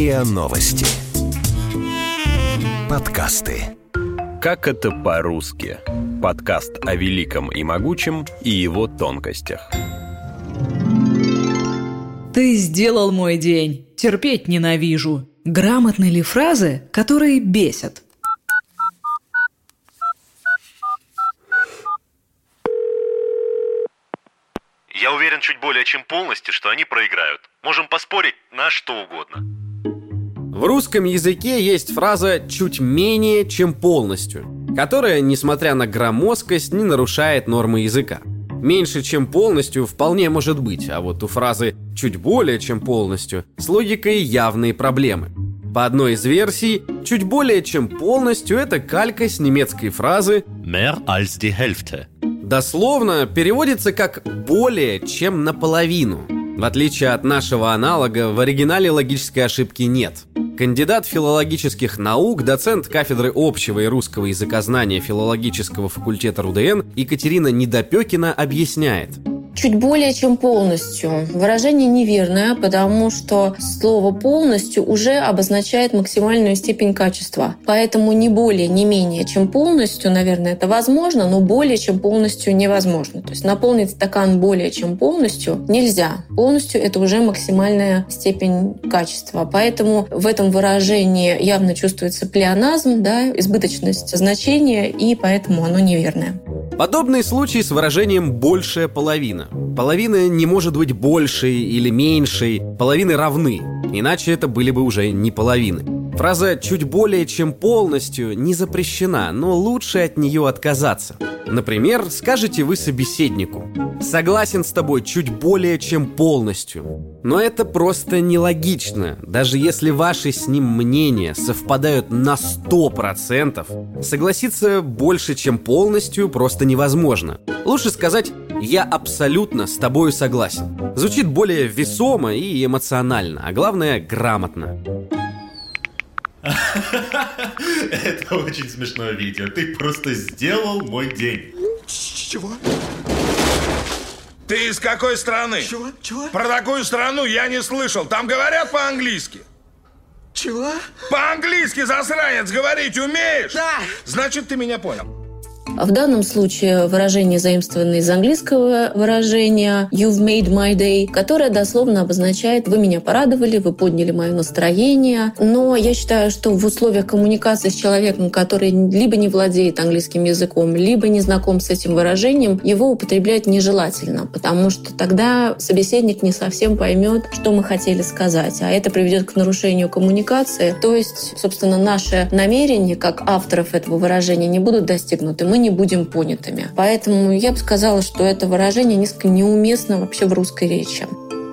РИА Новости. Подкасты. Как это по-русски? Подкаст о великом и могучем и его тонкостях. Ты сделал мой день. Терпеть ненавижу. Грамотны ли фразы, которые бесят? Я уверен чуть более чем полностью, что они проиграют. Можем поспорить на что угодно. В русском языке есть фраза «чуть менее, чем полностью», которая, несмотря на громоздкость, не нарушает нормы языка. Меньше, чем полностью, вполне может быть, а вот у фразы «чуть более, чем полностью» с логикой явные проблемы. По одной из версий, чуть более чем полностью это калька с немецкой фразы Mehr als die Hälfte. Дословно переводится как «более чем наполовину». В отличие от нашего аналога, в оригинале логической ошибки нет. Кандидат филологических наук, доцент кафедры общего и русского языкознания филологического факультета РУДН Екатерина Недопекина объясняет – Чуть более чем полностью. Выражение неверное, потому что слово полностью уже обозначает максимальную степень качества. Поэтому не более, не менее, чем полностью, наверное, это возможно, но более чем полностью невозможно. То есть наполнить стакан более чем полностью нельзя. Полностью это уже максимальная степень качества. Поэтому в этом выражении явно чувствуется плеоназм, да, избыточность значения, и поэтому оно неверное. Подобный случай с выражением «большая половина». Половина не может быть большей или меньшей, половины равны, иначе это были бы уже не половины. Фраза «чуть более чем полностью» не запрещена, но лучше от нее отказаться. Например, скажете вы собеседнику «Согласен с тобой чуть более чем полностью». Но это просто нелогично. Даже если ваши с ним мнения совпадают на 100%, согласиться больше, чем полностью, просто невозможно. Лучше сказать «я абсолютно с тобою согласен». Звучит более весомо и эмоционально, а главное грамотно. Это очень смешное видео. Ты просто сделал мой день. Чего? Ты из какой страны? Чего? Чего? Про такую страну я не слышал. Там говорят по-английски. Чего? По-английски, засранец, говорить умеешь? Да. Значит, ты меня понял. В данном случае выражение заимствовано из английского выражения «You've made my day», которое дословно обозначает «Вы меня порадовали, вы подняли мое настроение». Но я считаю, что в условиях коммуникации с человеком, который либо не владеет английским языком, либо не знаком с этим выражением, его употреблять нежелательно, потому что тогда собеседник не совсем поймет, что мы хотели сказать, а это приведет к нарушению коммуникации. То есть, собственно, наши намерения, как авторов этого выражения, не будут достигнуты. Мы не будем понятыми. Поэтому я бы сказала, что это выражение несколько неуместно вообще в русской речи.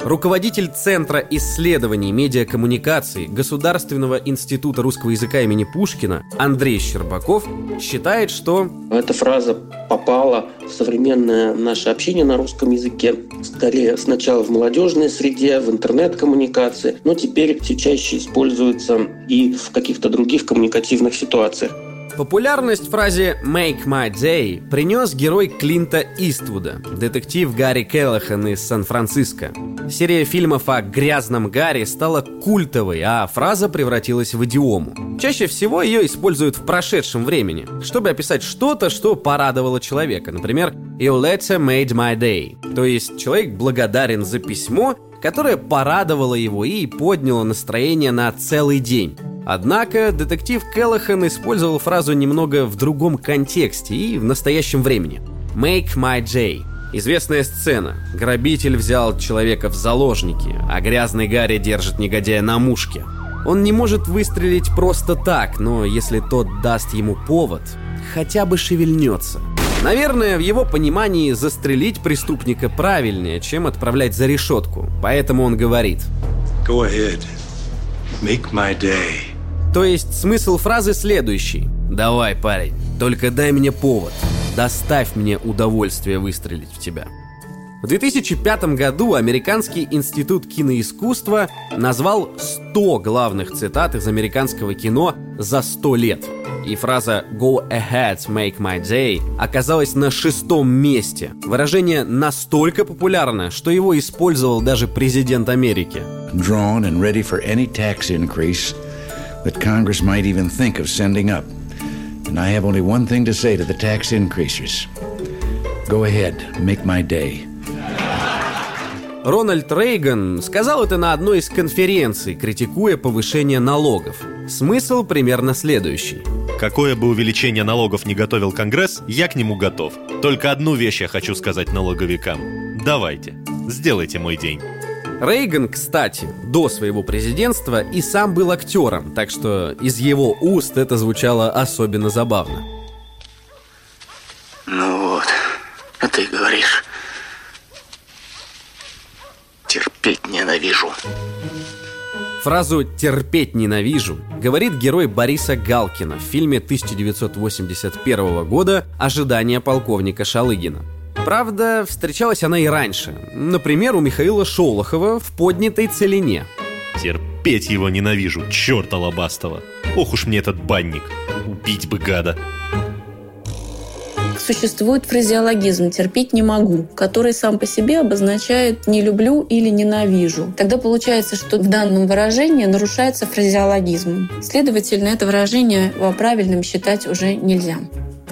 Руководитель Центра исследований медиакоммуникаций Государственного института русского языка имени Пушкина Андрей Щербаков считает, что эта фраза попала в современное наше общение на русском языке, скорее сначала в молодежной среде, в интернет-коммуникации, но теперь все чаще используется и в каких-то других коммуникативных ситуациях. Популярность фразе «Make my day» принес герой Клинта Иствуда, детектив Гарри Келлахан из Сан-Франциско. Серия фильмов о грязном Гарри стала культовой, а фраза превратилась в идиому. Чаще всего ее используют в прошедшем времени, чтобы описать что-то, что порадовало человека. Например, «Your letter made my day», то есть человек благодарен за письмо, которое порадовало его и подняло настроение на целый день. Однако детектив Келлахан использовал фразу немного в другом контексте и в настоящем времени. «Make my day» Известная сцена. Грабитель взял человека в заложники, а грязный Гарри держит негодяя на мушке. Он не может выстрелить просто так, но если тот даст ему повод, хотя бы шевельнется. Наверное, в его понимании застрелить преступника правильнее, чем отправлять за решетку. Поэтому он говорит Go ahead. Make my day. То есть смысл фразы следующий. Давай, парень, только дай мне повод. Доставь мне удовольствие выстрелить в тебя. В 2005 году Американский институт киноискусства назвал 100 главных цитат из американского кино за 100 лет. И фраза «Go ahead, make my day» оказалась на шестом месте. Выражение настолько популярно, что его использовал даже президент Америки. drawn, and ready for any tax increase that Congress might even think of sending up. And I have only one thing to say to the tax increasers Go ahead, make my day. Рональд Рейган сказал это на одной из конференций, критикуя повышение налогов. Смысл примерно следующий. Какое бы увеличение налогов не готовил Конгресс, я к нему готов. Только одну вещь я хочу сказать налоговикам. Давайте, сделайте мой день. Рейган, кстати, до своего президентства и сам был актером, так что из его уст это звучало особенно забавно. Ну вот, а ты говоришь, терпеть ненавижу. Фразу «терпеть ненавижу» говорит герой Бориса Галкина в фильме 1981 года «Ожидание полковника Шалыгина». Правда, встречалась она и раньше. Например, у Михаила Шолохова в «Поднятой целине». Терпеть его ненавижу, черта лобастого. Ох уж мне этот банник. Убить бы гада. Существует фразеологизм «терпеть не могу», который сам по себе обозначает «не люблю» или «ненавижу». Тогда получается, что в данном выражении нарушается фразеологизм. Следовательно, это выражение правильным считать уже нельзя.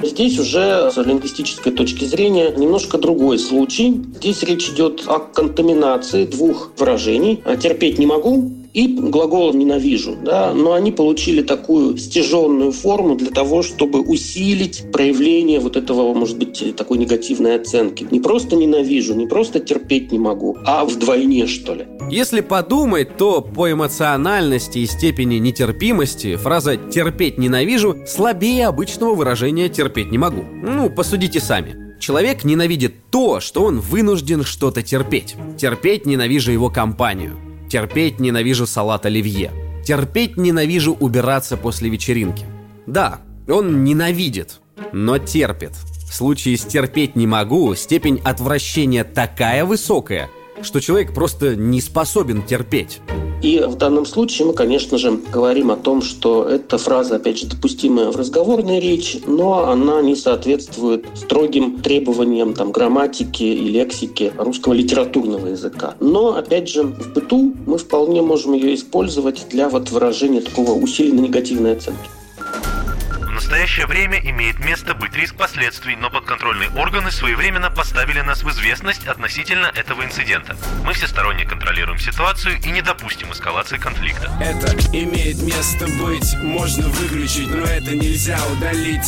Здесь уже с лингвистической точки зрения немножко другой случай. Здесь речь идет о контаминации двух выражений. «Терпеть не могу» и глаголом «ненавижу». Да? Но они получили такую стяженную форму для того, чтобы усилить проявление вот этого, может быть, такой негативной оценки. Не просто «ненавижу», не просто «терпеть не могу», а вдвойне, что ли. Если подумать, то по эмоциональности и степени нетерпимости фраза «терпеть ненавижу» слабее обычного выражения «терпеть не могу». Ну, посудите сами. Человек ненавидит то, что он вынужден что-то терпеть. Терпеть ненавижу его компанию. Терпеть ненавижу салат оливье. Терпеть ненавижу убираться после вечеринки. Да, он ненавидит, но терпит. В случае с терпеть не могу степень отвращения такая высокая, что человек просто не способен терпеть. И в данном случае мы, конечно же, говорим о том, что эта фраза, опять же, допустимая в разговорной речи, но она не соответствует строгим требованиям там, грамматики и лексики русского литературного языка. Но, опять же, в быту мы вполне можем ее использовать для вот выражения такого усиленной негативной оценки. Настоящее время имеет место быть риск последствий, но подконтрольные органы своевременно поставили нас в известность относительно этого инцидента. Мы всесторонне контролируем ситуацию и не допустим эскалации конфликта. Это имеет место быть, можно выключить, но это нельзя удалить.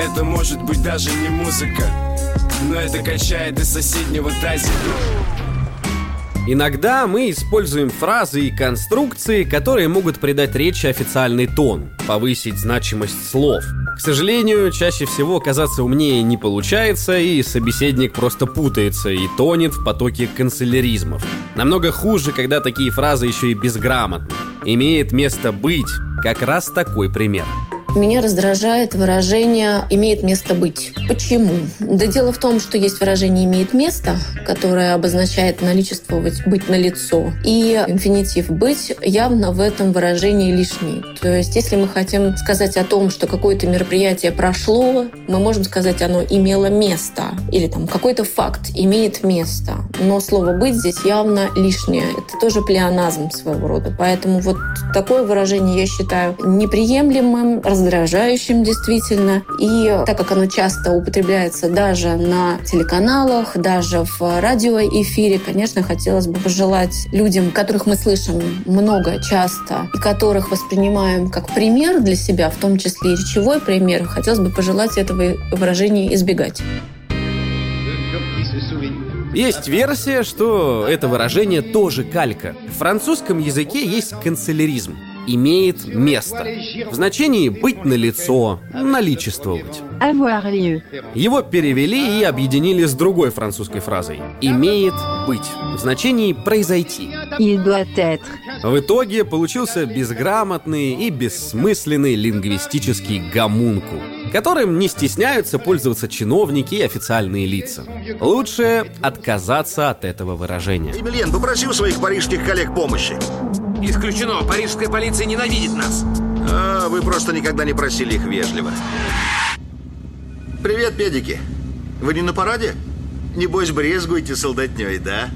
Это может быть даже не музыка, но это качает из соседнего тазика. Иногда мы используем фразы и конструкции, которые могут придать речи официальный тон, повысить значимость слов. К сожалению, чаще всего оказаться умнее не получается, и собеседник просто путается и тонет в потоке канцеляризмов. Намного хуже, когда такие фразы еще и безграмотны. Имеет место быть как раз такой пример. Меня раздражает выражение «имеет место быть». Почему? Да дело в том, что есть выражение «имеет место», которое обозначает наличествовать, быть на лицо, и инфинитив «быть» явно в этом выражении лишний. То есть, если мы хотим сказать о том, что какое-то мероприятие прошло, мы можем сказать «оно имело место», или там какой-то факт имеет место. Но слово «быть» здесь явно лишнее. Это тоже плеоназм своего рода. Поэтому вот такое выражение я считаю неприемлемым, раздражающим действительно. И так как оно часто употребляется даже на телеканалах, даже в радиоэфире, конечно, хотелось бы пожелать людям, которых мы слышим много, часто, и которых воспринимаем как пример для себя, в том числе и речевой пример, хотелось бы пожелать этого выражения избегать. Есть версия, что это выражение тоже калька. В французском языке есть канцеляризм имеет место. В значении «быть на лицо», «наличествовать». Его перевели и объединили с другой французской фразой «имеет быть» в значении «произойти». В итоге получился безграмотный и бессмысленный лингвистический гомункул, которым не стесняются пользоваться чиновники и официальные лица. Лучше отказаться от этого выражения. Емельян, попроси у своих парижских коллег помощи. Исключено. Парижская полиция ненавидит нас. А, вы просто никогда не просили их вежливо. Привет, педики. Вы не на параде? Небось, брезгуете солдатней, да?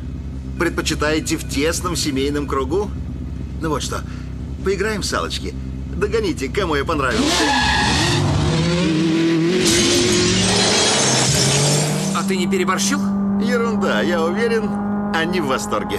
Предпочитаете в тесном семейном кругу? Ну вот что, поиграем в салочки. Догоните, кому я понравился. А ты не переборщил? Ерунда, я уверен, они в восторге.